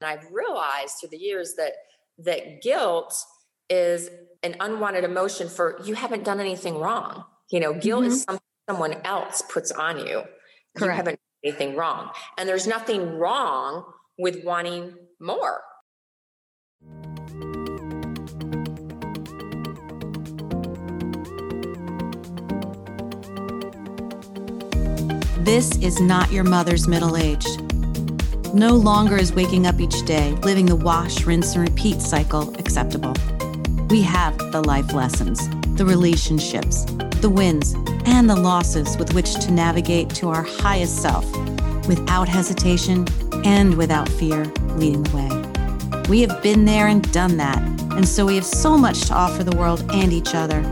And I've realized through the years that that guilt is an unwanted emotion for you haven't done anything wrong. You know, guilt mm-hmm. is something someone else puts on you. Correct. You haven't done anything wrong. And there's nothing wrong with wanting more. This is not your mother's middle aged. No longer is waking up each day, living the wash, rinse, and repeat cycle acceptable. We have the life lessons, the relationships, the wins, and the losses with which to navigate to our highest self without hesitation and without fear leading the way. We have been there and done that, and so we have so much to offer the world and each other.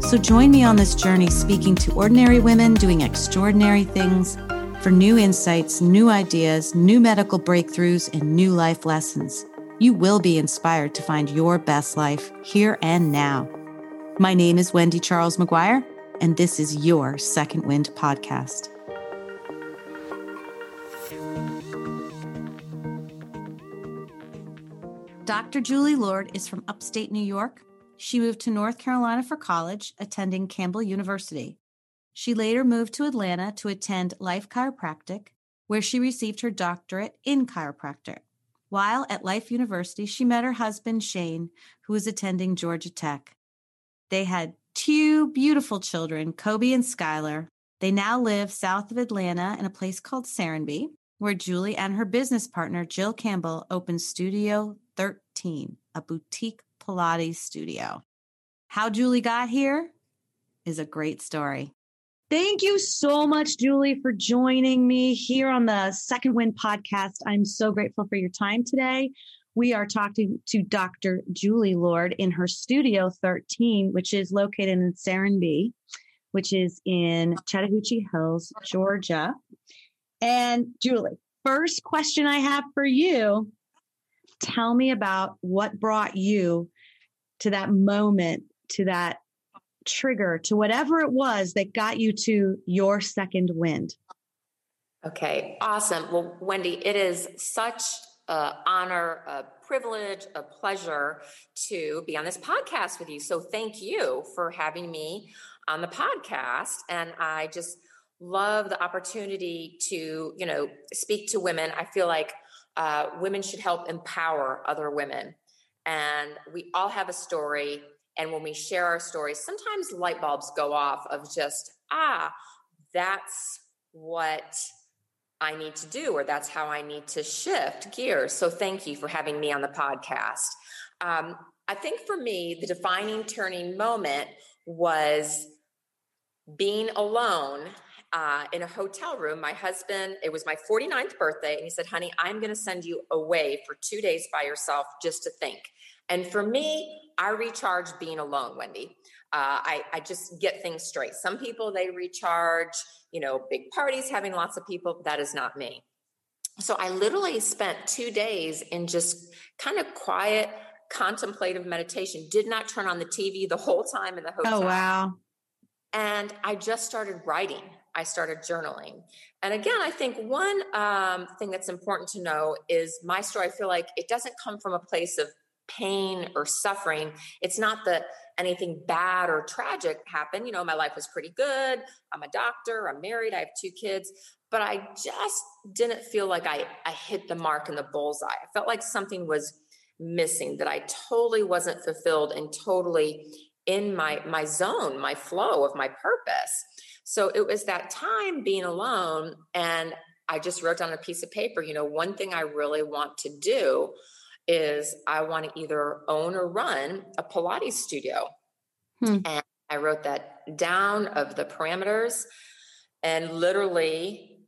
So join me on this journey speaking to ordinary women doing extraordinary things for new insights, new ideas, new medical breakthroughs, and new life lessons. You will be inspired to find your best life here and now. My name is Wendy Charles McGuire, and this is your Second Wind podcast. Dr. Julie Lord is from upstate New York. She moved to North Carolina for college, attending Campbell University. She later moved to Atlanta to attend Life Chiropractic, where she received her doctorate in chiropractic. While at Life University, she met her husband, Shane, who was attending Georgia Tech. They had two beautiful children, Kobe and Skylar. They now live south of Atlanta in a place called Serenbe, where Julie and her business partner, Jill Campbell, opened Studio 13, a boutique Pilates studio. How Julie got here is a great story. Thank you so much, Julie, for joining me here on the Second Wind podcast. I'm so grateful for your time today. We are talking to Dr. Julie Lord in her Studio 13, which is located in Serenbe, which is in Chattahoochee Hills, Georgia. And Julie, first question I have for you tell me about what brought you to that moment, to that trigger to whatever it was that got you to your second wind. Okay, awesome. Well, Wendy, it is such an honor, a privilege, a pleasure to be on this podcast with you. So, thank you for having me on the podcast. And I just love the opportunity to, you know, speak to women. I feel like uh, women should help empower other women. And we all have a story and when we share our stories, sometimes light bulbs go off of just, ah, that's what I need to do, or that's how I need to shift gears. So thank you for having me on the podcast. Um, I think for me, the defining turning moment was being alone uh, in a hotel room. My husband, it was my 49th birthday, and he said, Honey, I'm going to send you away for two days by yourself just to think. And for me, I recharge being alone, Wendy. Uh, I, I just get things straight. Some people, they recharge, you know, big parties, having lots of people. That is not me. So I literally spent two days in just kind of quiet, contemplative meditation. Did not turn on the TV the whole time in the oh, hotel. Oh, wow. And I just started writing. I started journaling. And again, I think one um, thing that's important to know is my story. I feel like it doesn't come from a place of pain or suffering. It's not that anything bad or tragic happened. You know, my life was pretty good. I'm a doctor, I'm married, I have two kids, but I just didn't feel like I, I hit the mark in the bullseye. I felt like something was missing, that I totally wasn't fulfilled and totally in my my zone, my flow of my purpose. So it was that time being alone and I just wrote down a piece of paper, you know, one thing I really want to do is I want to either own or run a Pilates studio. Hmm. And I wrote that down of the parameters. And literally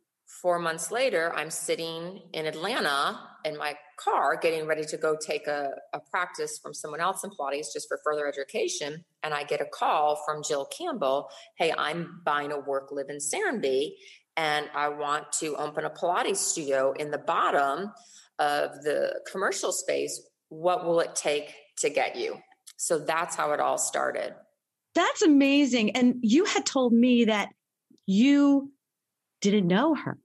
four months later, I'm sitting in Atlanta in my car getting ready to go take a, a practice from someone else in Pilates just for further education. And I get a call from Jill Campbell Hey, I'm buying a work live in Serenbe and I want to open a Pilates studio in the bottom of the commercial space, what will it take to get you? So that's how it all started. That's amazing. And you had told me that you didn't know her.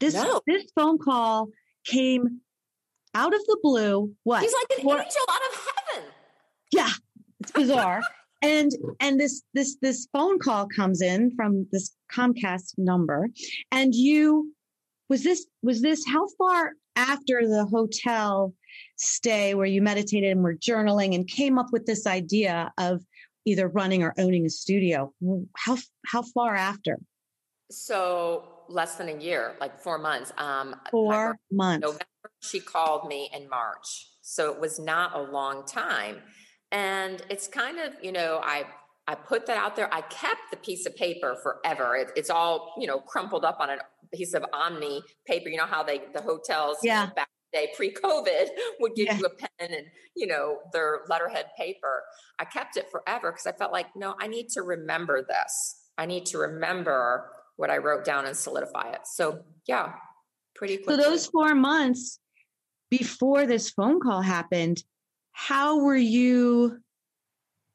This no. this phone call came out of the blue, what? He's like an angel out of heaven. Yeah, it's bizarre. and and this this this phone call comes in from this Comcast number, and you was this was this how far after the hotel stay where you meditated and were journaling and came up with this idea of either running or owning a studio? How how far after? So less than a year, like four months. Um, four months. November, she called me in March, so it was not a long time. And it's kind of you know I I put that out there. I kept the piece of paper forever. It, it's all you know crumpled up on a piece of Omni paper. You know how they the hotels yeah. back day pre-COVID would give yeah. you a pen and you know their letterhead paper. I kept it forever because I felt like no, I need to remember this. I need to remember what I wrote down and solidify it. So yeah, pretty quickly. So those four months before this phone call happened, how were you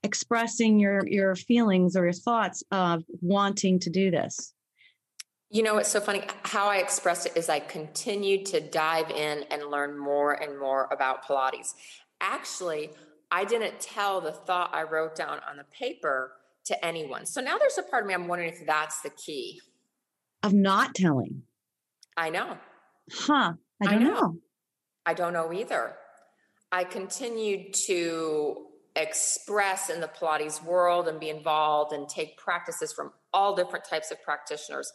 expressing your your feelings or your thoughts of wanting to do this? You know, it's so funny. How I expressed it is I continued to dive in and learn more and more about Pilates. Actually, I didn't tell the thought I wrote down on the paper to anyone. So now there's a part of me I'm wondering if that's the key of not telling. I know. Huh. I don't I know. know. I don't know either. I continued to express in the Pilates world and be involved and take practices from all different types of practitioners.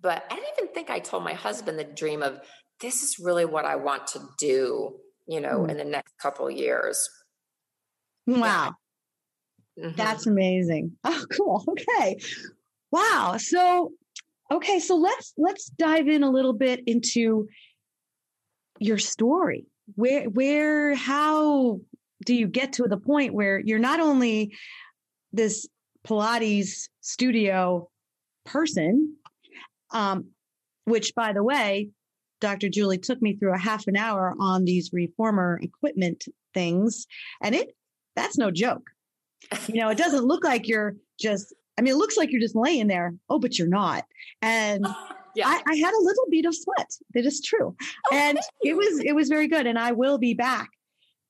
But I didn't even think I told my husband the dream of this is really what I want to do, you know, mm. in the next couple years. Wow. Yeah. Mm-hmm. That's amazing. Oh, cool. Okay. Wow. So, okay, so let's let's dive in a little bit into your story. Where where how do you get to the point where you're not only this Pilates studio person, um, which, by the way, Dr. Julie took me through a half an hour on these reformer equipment things, and it that's no joke. You know, it doesn't look like you're just. I mean, it looks like you're just laying there. Oh, but you're not. And yeah. I, I, had a little bead of sweat. That is true, oh, and it was it was very good. And I will be back.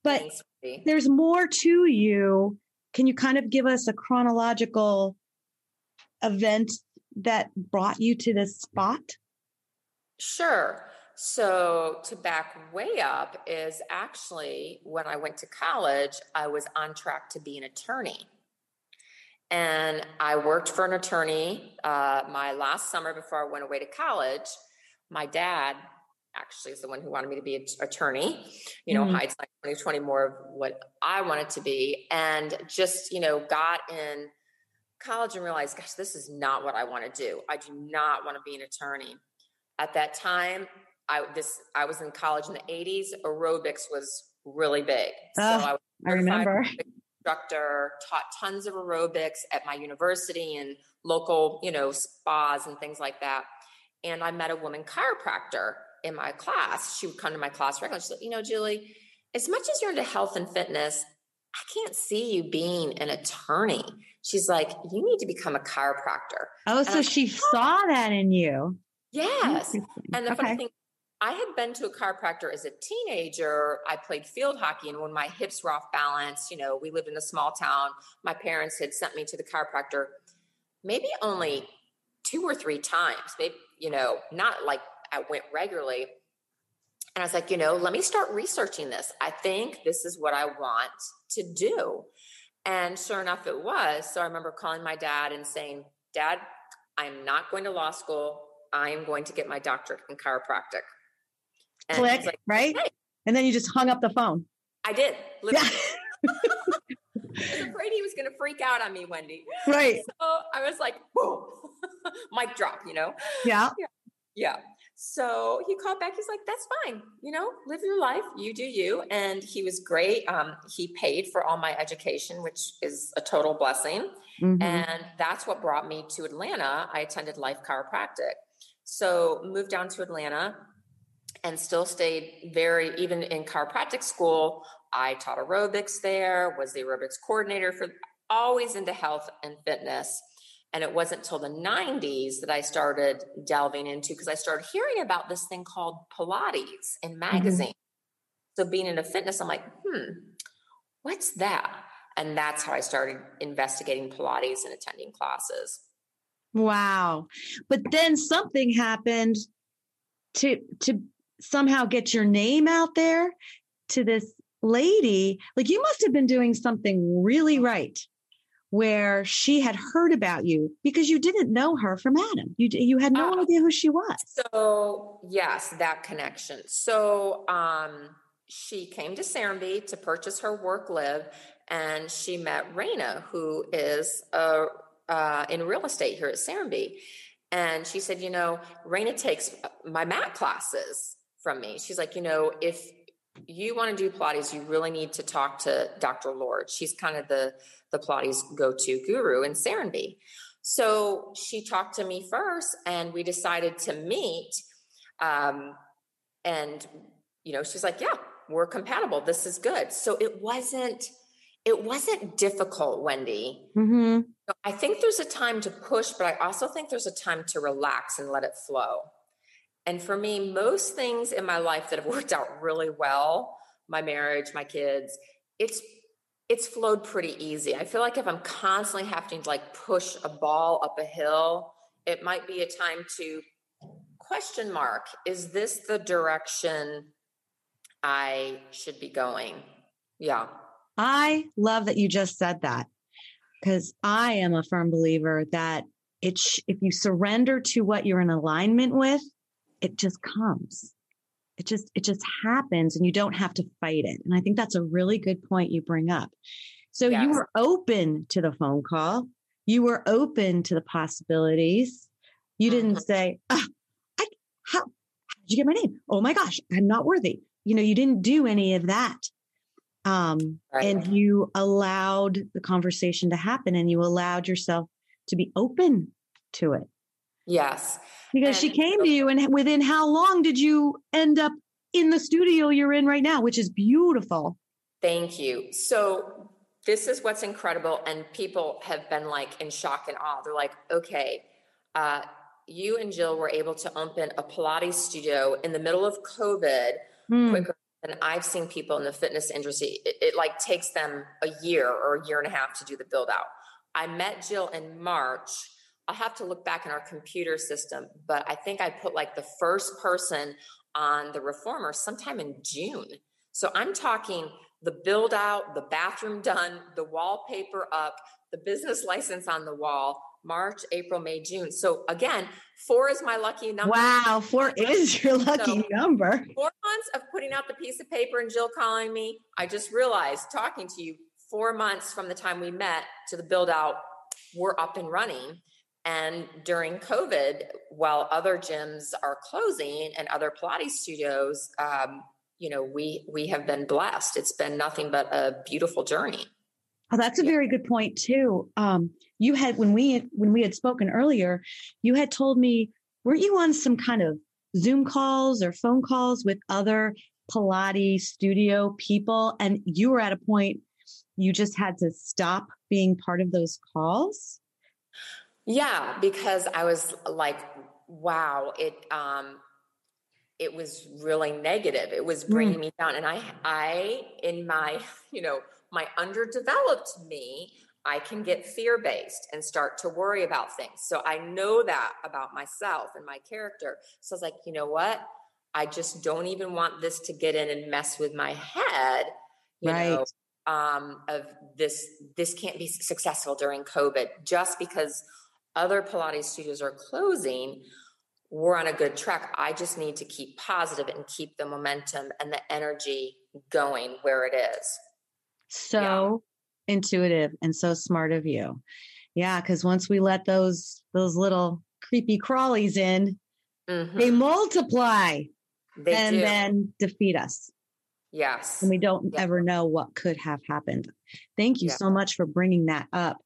But Thanks, there's more to you. Can you kind of give us a chronological event that brought you to this spot? Sure. So, to back way up, is actually when I went to college, I was on track to be an attorney. And I worked for an attorney uh, my last summer before I went away to college. My dad actually is the one who wanted me to be an attorney, you know, mm-hmm. hindsight 2020 more of what I wanted to be. And just, you know, got in college and realized, gosh, this is not what I want to do. I do not want to be an attorney. At that time, I this I was in college in the 80s. Aerobics was really big. so I, I remember instructor, taught tons of aerobics at my university and local, you know, spas and things like that. And I met a woman chiropractor in my class. She would come to my class regularly. She said, you know, Julie, as much as you're into health and fitness, I can't see you being an attorney. She's like, you need to become a chiropractor. Oh, and so I, she saw that in you. Yes. And the okay. funny thing, I had been to a chiropractor as a teenager. I played field hockey, and when my hips were off balance, you know, we lived in a small town. My parents had sent me to the chiropractor maybe only two or three times, maybe, you know, not like I went regularly. And I was like, you know, let me start researching this. I think this is what I want to do. And sure enough, it was. So I remember calling my dad and saying, Dad, I'm not going to law school. I am going to get my doctorate in chiropractic. And Click, like, right? Hey. And then you just hung up the phone. I did. Literally. Yeah. I was afraid he was going to freak out on me, Wendy. Right. So I was like, boom, mic drop, you know? Yeah. yeah. Yeah. So he called back. He's like, that's fine. You know, live your life. You do you. And he was great. Um, he paid for all my education, which is a total blessing. Mm-hmm. And that's what brought me to Atlanta. I attended Life Chiropractic. So moved down to Atlanta and still stayed very, even in chiropractic school. I taught aerobics there, was the aerobics coordinator for always into health and fitness. And it wasn't till the 90s that I started delving into because I started hearing about this thing called Pilates in mm-hmm. magazines. Mm-hmm. So being in a fitness, I'm like, hmm, what's that? And that's how I started investigating Pilates and attending classes. Wow. But then something happened to to somehow get your name out there to this lady. Like you must have been doing something really right where she had heard about you because you didn't know her from Adam. You you had no uh, idea who she was. So, yes, that connection. So, um she came to Serenbe to purchase her work live and she met Raina who is a uh, in real estate here at Serenbe. And she said, you know, Raina takes my mat classes from me. She's like, you know, if you want to do Pilates, you really need to talk to Dr. Lord. She's kind of the the Pilates go-to guru in Serenbe. So she talked to me first, and we decided to meet. Um, and you know, she's like, "Yeah, we're compatible. This is good." So it wasn't it wasn't difficult, Wendy. Mm-hmm. I think there's a time to push, but I also think there's a time to relax and let it flow. And for me, most things in my life that have worked out really well, my marriage, my kids, it's it's flowed pretty easy. I feel like if I'm constantly having to like push a ball up a hill, it might be a time to question mark, is this the direction I should be going? Yeah. I love that you just said that because I am a firm believer that it's if you surrender to what you're in alignment with, it just comes. It just it just happens and you don't have to fight it. And I think that's a really good point you bring up. So yes. you were open to the phone call. You were open to the possibilities. You didn't mm-hmm. say, oh, I, how, how did you get my name? Oh my gosh, I'm not worthy. You know, you didn't do any of that um, right. and you allowed the conversation to happen and you allowed yourself to be open to it yes because and she came to you and within how long did you end up in the studio you're in right now which is beautiful thank you so this is what's incredible and people have been like in shock and awe they're like okay uh, you and jill were able to open a pilates studio in the middle of covid mm. quicker and I've seen people in the fitness industry, it, it, like takes them a year or a year and a half to do the build out. I met Jill in March. I'll have to look back in our computer system, but I think I put like the first person on the reformer sometime in June. So I'm talking the build out, the bathroom done, the wallpaper up, the business license on the wall, March, April, May, June. So again, four is my lucky number. Wow, four is your lucky so number. Four months of putting out the piece of paper and Jill calling me. I just realized talking to you, four months from the time we met to the build out, we're up and running. And during COVID, while other gyms are closing and other Pilates studios, um, you know, we we have been blessed. It's been nothing but a beautiful journey. Oh, that's a very good point too. Um, you had when we when we had spoken earlier, you had told me weren't you on some kind of Zoom calls or phone calls with other Pilates studio people, and you were at a point you just had to stop being part of those calls. Yeah, because I was like, wow, it um, it was really negative. It was bringing mm. me down, and I I in my you know my underdeveloped me, I can get fear based and start to worry about things. So I know that about myself and my character. So I was like, you know what? I just don't even want this to get in and mess with my head. You right. know, um, of this this can't be successful during COVID just because other Pilates studios are closing. We're on a good track. I just need to keep positive and keep the momentum and the energy going where it is. So yeah. intuitive and so smart of you. Yeah, because once we let those those little creepy crawlies in, mm-hmm. they multiply they and do. then defeat us. Yes. And we don't yeah. ever know what could have happened. Thank you yeah. so much for bringing that up.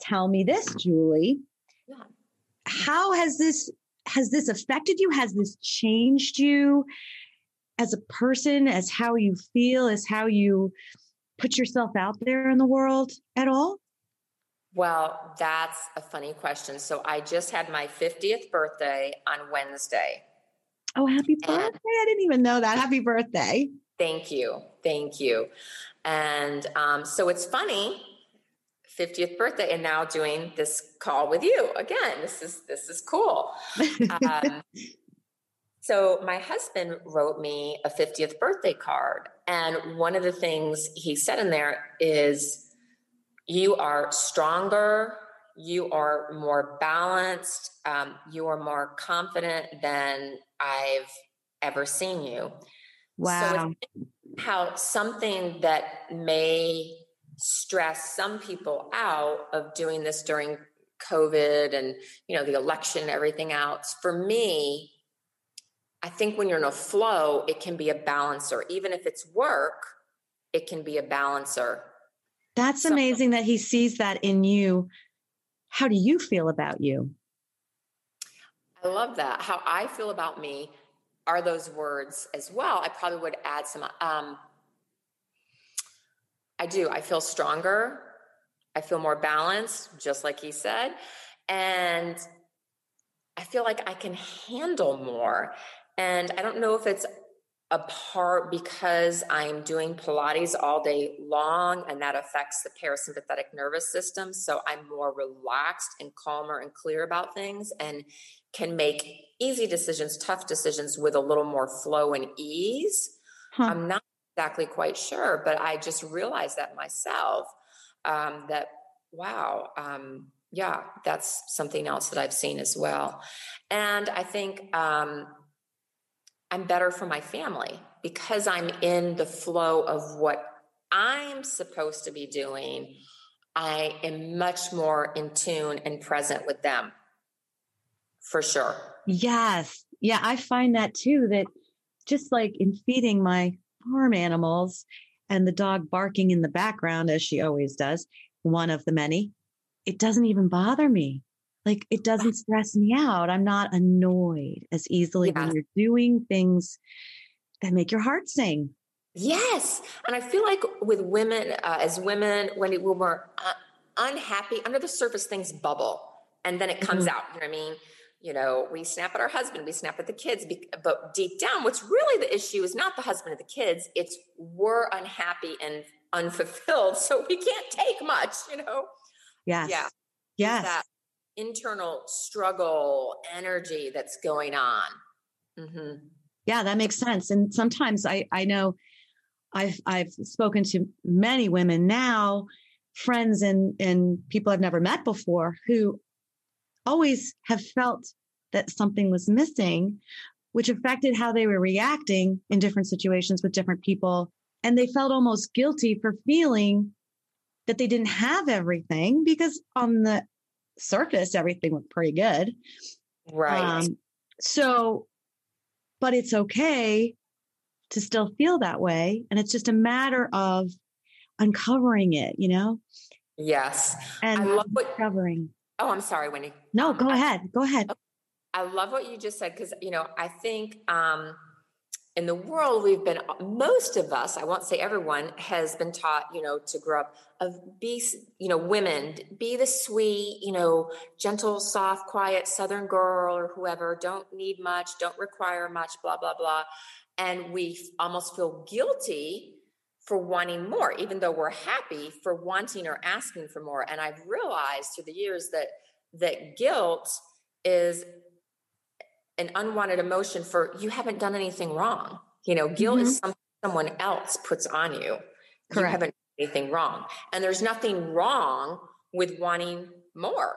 Tell me this, Julie. How has this has this affected you? Has this changed you as a person, as how you feel, as how you put yourself out there in the world at all? Well, that's a funny question. So I just had my 50th birthday on Wednesday. Oh, happy birthday. And I didn't even know that. Happy birthday. Thank you. Thank you. And um, so it's funny 50th birthday and now doing this call with you. Again this is this is cool. Um, so my husband wrote me a 50th birthday card and one of the things he said in there is you are stronger you are more balanced um, you are more confident than i've ever seen you. Wow. so how something that may stress some people out of doing this during COVID and you know the election and everything else. For me, I think when you're in a flow, it can be a balancer. Even if it's work, it can be a balancer. That's so, amazing that he sees that in you. How do you feel about you? I love that. How I feel about me are those words as well. I probably would add some um, I do. I feel stronger. I feel more balanced, just like he said. And I feel like I can handle more. And I don't know if it's a part because I'm doing Pilates all day long and that affects the parasympathetic nervous system. So I'm more relaxed and calmer and clear about things and can make easy decisions, tough decisions with a little more flow and ease. Huh. I'm not exactly quite sure, but I just realized that myself um, that, wow, um, yeah, that's something else that I've seen as well. And I think um, I'm better for my family because I'm in the flow of what I'm supposed to be doing. I am much more in tune and present with them for sure. Yes. Yeah, I find that too, that just like in feeding my farm animals and the dog barking in the background, as she always does, one of the many, it doesn't even bother me. Like it doesn't stress me out. I'm not annoyed as easily when you're doing things that make your heart sing. Yes. And I feel like with women, uh, as women, when, when we're uh, unhappy, under the surface, things bubble and then it comes mm-hmm. out. You know what I mean? You know, we snap at our husband, we snap at the kids. But deep down, what's really the issue is not the husband or the kids. It's we're unhappy and unfulfilled. So we can't take much, you know? Yes. Yeah. Yes. That internal struggle energy that's going on. Mm-hmm. Yeah, that makes sense. And sometimes I, I know I've, I've spoken to many women now, friends and, and people I've never met before who always have felt that something was missing, which affected how they were reacting in different situations with different people. And they felt almost guilty for feeling that they didn't have everything because on the surface, everything looked pretty good. Right. Um, so, but it's okay to still feel that way. And it's just a matter of uncovering it, you know? Yes. And I love what, uncovering. Oh, I'm sorry, Wendy. No, go ahead. Go ahead. I love what you just said because, you know, I think um, in the world we've been, most of us, I won't say everyone, has been taught, you know, to grow up of be, you know, women, be the sweet, you know, gentle, soft, quiet Southern girl or whoever, don't need much, don't require much, blah, blah, blah. And we almost feel guilty for wanting more, even though we're happy for wanting or asking for more. And I've realized through the years that that guilt is an unwanted emotion for you haven't done anything wrong. You know, guilt mm-hmm. is something someone else puts on you. Correct. You haven't done anything wrong. And there's nothing wrong with wanting more.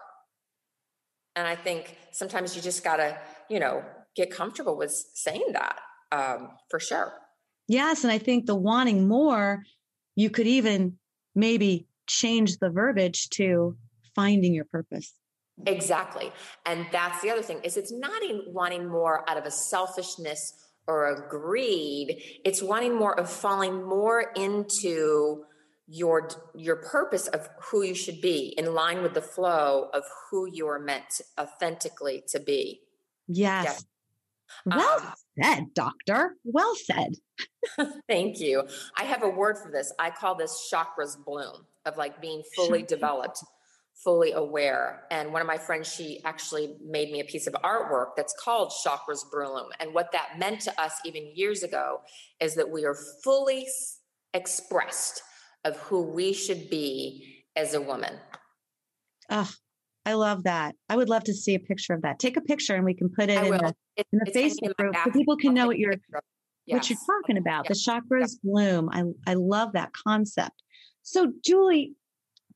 And I think sometimes you just gotta, you know, get comfortable with saying that um, for sure. Yes. And I think the wanting more, you could even maybe change the verbiage to finding your purpose. Exactly. And that's the other thing is it's not wanting more out of a selfishness or a greed. It's wanting more of falling more into your your purpose of who you should be in line with the flow of who you are meant authentically to be. Yes. Well um, said, doctor. Well said. Thank you. I have a word for this. I call this chakras bloom of like being fully developed, fully aware. And one of my friends, she actually made me a piece of artwork that's called Chakras Bloom. And what that meant to us even years ago is that we are fully expressed of who we should be as a woman. Oh, I love that. I would love to see a picture of that. Take a picture and we can put it in the, in the Facebook group so people can know what you're yes. what you're talking about. The chakras bloom. I I love that concept. So Julie,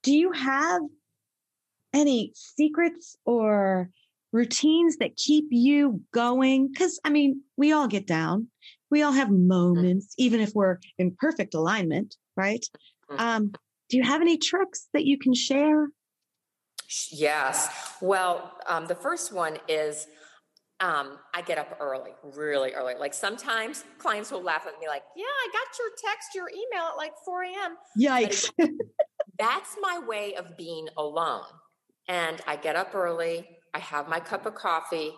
do you have any secrets or routines that keep you going? Because I mean, we all get down. We all have mm-hmm. moments, mm-hmm. even if we're in perfect alignment, right? Mm-hmm. Um, do you have any tricks that you can share? Yes. Well, um, the first one is um, I get up early, really early. Like sometimes clients will laugh at me, like, "Yeah, I got your text, your email at like 4 a.m." Yikes! that's my way of being alone. And I get up early. I have my cup of coffee.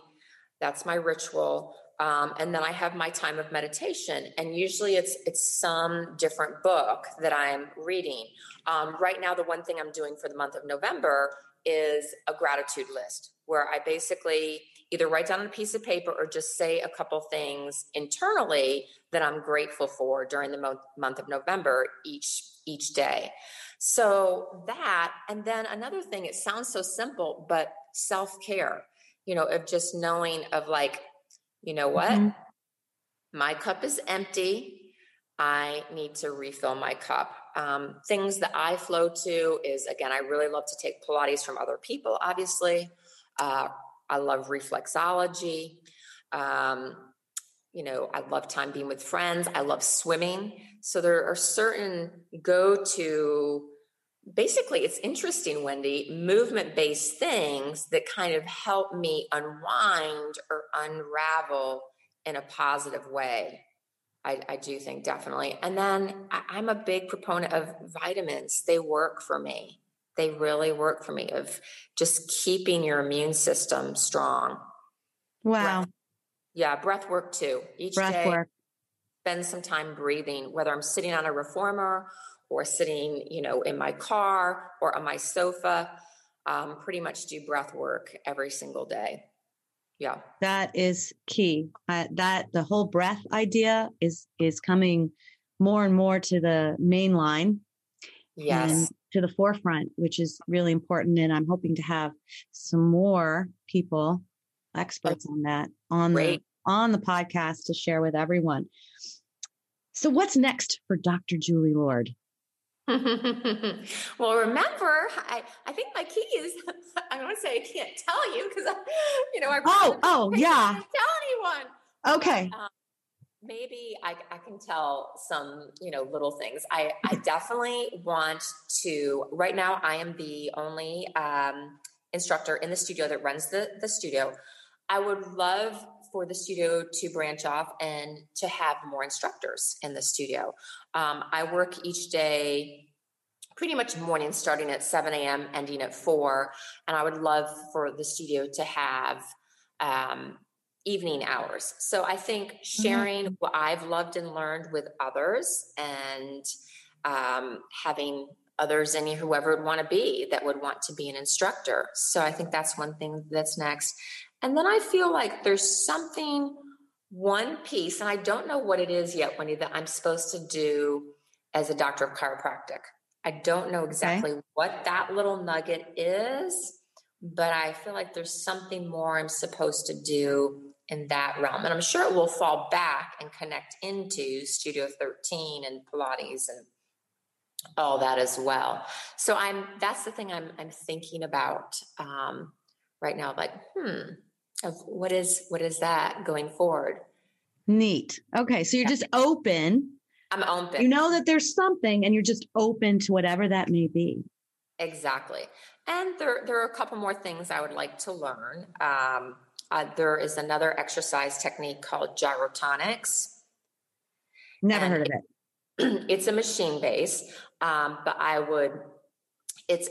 That's my ritual. Um, and then I have my time of meditation, and usually it's it's some different book that I'm reading. Um, right now, the one thing I'm doing for the month of November is a gratitude list where I basically either write down on a piece of paper or just say a couple things internally that I'm grateful for during the mo- month of November each each day. So that and then another thing it sounds so simple but self-care, you know, of just knowing of like you know what? Mm-hmm. My cup is empty. I need to refill my cup. Um, things that I flow to is again, I really love to take Pilates from other people, obviously. Uh, I love reflexology. Um, you know, I love time being with friends. I love swimming. So there are certain go to, basically, it's interesting, Wendy, movement based things that kind of help me unwind or unravel in a positive way. I, I do think definitely. And then I, I'm a big proponent of vitamins, they work for me they really work for me of just keeping your immune system strong. Wow. Breath, yeah, breath work too. Each breath day, work. spend some time breathing, whether I'm sitting on a reformer or sitting, you know, in my car or on my sofa. Um, pretty much do breath work every single day. Yeah, that is key. Uh, that the whole breath idea is is coming more and more to the main line. Yes to the forefront, which is really important. And I'm hoping to have some more people, experts on that, on Great. the on the podcast to share with everyone. So, what's next for Dr. Julie Lord? well, remember, I, I think my key is I don't want to say I can't tell you because you know I oh oh yeah tell anyone. Okay. Um, maybe I, I, can tell some you know little things i i definitely want to right now i am the only um, instructor in the studio that runs the the studio i would love for the studio to branch off and to have more instructors in the studio um, i work each day pretty much morning starting at 7 a.m ending at 4 and i would love for the studio to have um, evening hours. So I think sharing mm-hmm. what I've loved and learned with others and um, having others and whoever would want to be that would want to be an instructor. So I think that's one thing that's next. And then I feel like there's something, one piece, and I don't know what it is yet, Wendy, that I'm supposed to do as a doctor of chiropractic. I don't know exactly okay. what that little nugget is, but I feel like there's something more I'm supposed to do in that realm. And I'm sure it will fall back and connect into Studio 13 and Pilates and all that as well. So I'm that's the thing I'm I'm thinking about um, right now. Like, hmm, of what is what is that going forward? Neat. Okay, so you're just open. I'm open. You know that there's something, and you're just open to whatever that may be. Exactly. And there there are a couple more things I would like to learn. Um, uh, there is another exercise technique called gyrotonics. Never heard of it. It's a machine base, um, but I would. It's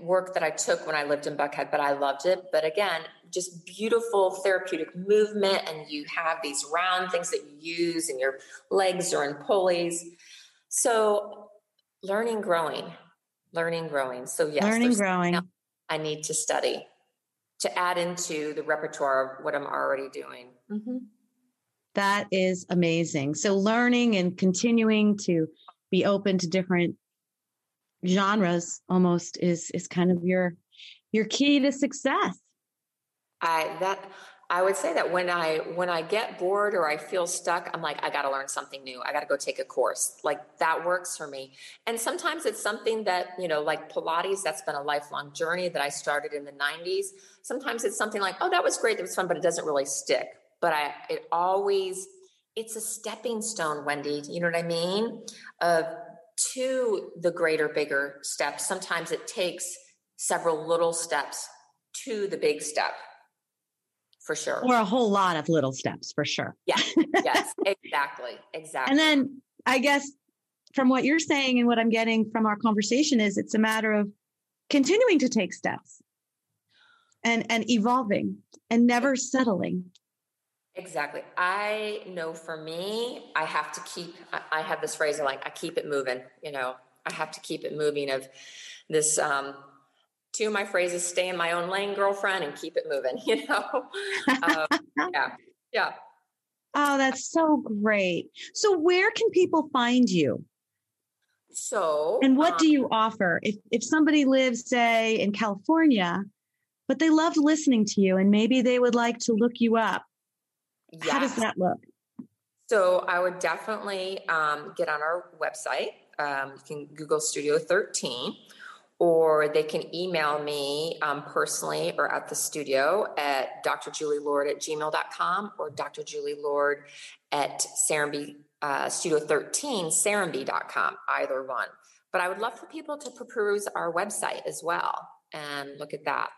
work that I took when I lived in Buckhead, but I loved it. But again, just beautiful therapeutic movement, and you have these round things that you use, and your legs are in pulleys. So, learning, growing, learning, growing. So yes, learning, growing. I need to study to add into the repertoire of what I'm already doing. Mm-hmm. That is amazing. So learning and continuing to be open to different genres almost is is kind of your your key to success. I that I would say that when I when I get bored or I feel stuck, I'm like, I got to learn something new. I got to go take a course. Like that works for me. And sometimes it's something that you know, like Pilates. That's been a lifelong journey that I started in the '90s. Sometimes it's something like, oh, that was great, that was fun, but it doesn't really stick. But I, it always, it's a stepping stone, Wendy. You know what I mean? Of to the greater, bigger steps. Sometimes it takes several little steps to the big step for sure. Or a whole lot of little steps for sure. Yeah. yes, exactly, exactly. And then I guess from what you're saying and what I'm getting from our conversation is it's a matter of continuing to take steps and and evolving and never settling. Exactly. I know for me, I have to keep I have this phrase of like I keep it moving, you know. I have to keep it moving of this um two of my phrases stay in my own lane girlfriend and keep it moving you know? Um, yeah. Yeah. Oh that's so great. So where can people find you? So and what um, do you offer? If if somebody lives say in california but they loved listening to you and maybe they would like to look you up yes. how does that look so i would definitely um, get on our website um, you can google studio 13 or they can email me um, personally or at the studio at drjulielord at gmail.com or drjulielord at Serenbe, uh, studio 13, serenbe.com, either one. But I would love for people to peruse our website as well and look at that.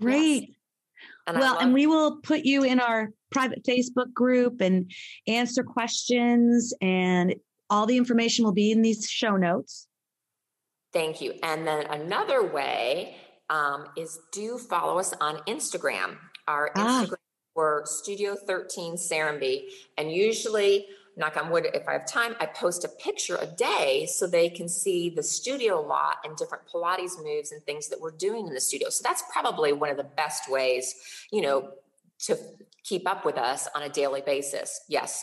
Great. Yes. And well, and we will put you in our private Facebook group and answer questions, and all the information will be in these show notes. Thank you. And then another way um, is do follow us on Instagram. Our ah. Instagram we're Studio 13 Serenbe. And usually, knock on wood, if I have time, I post a picture a day so they can see the studio lot and different Pilates moves and things that we're doing in the studio. So that's probably one of the best ways, you know, to keep up with us on a daily basis. Yes.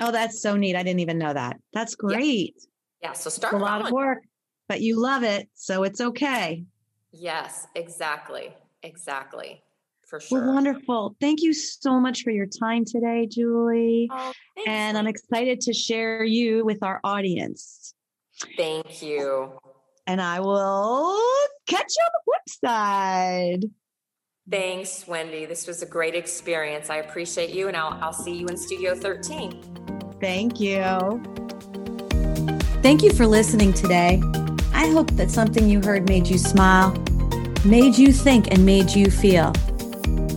Oh, that's so neat. I didn't even know that. That's great. Yeah. yeah so start a lot of work but you love it. So it's okay. Yes, exactly. Exactly. For sure. Well, wonderful. Thank you so much for your time today, Julie. Oh, and I'm excited to share you with our audience. Thank you. And I will catch you on the flip side. Thanks, Wendy. This was a great experience. I appreciate you, and I'll, I'll see you in Studio 13. Thank you. Thank you for listening today. I hope that something you heard made you smile, made you think, and made you feel.